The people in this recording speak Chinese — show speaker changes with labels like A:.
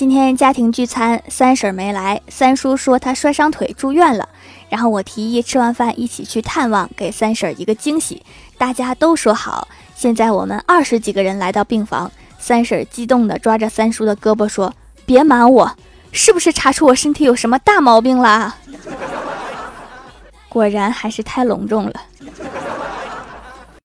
A: 今天家庭聚餐，三婶没来，三叔说他摔伤腿住院了。然后我提议吃完饭一起去探望，给三婶一个惊喜。大家都说好。现在我们二十几个人来到病房，三婶激动地抓着三叔的胳膊说：“别瞒我，是不是查出我身体有什么大毛病啦？” 果然还是太隆重了。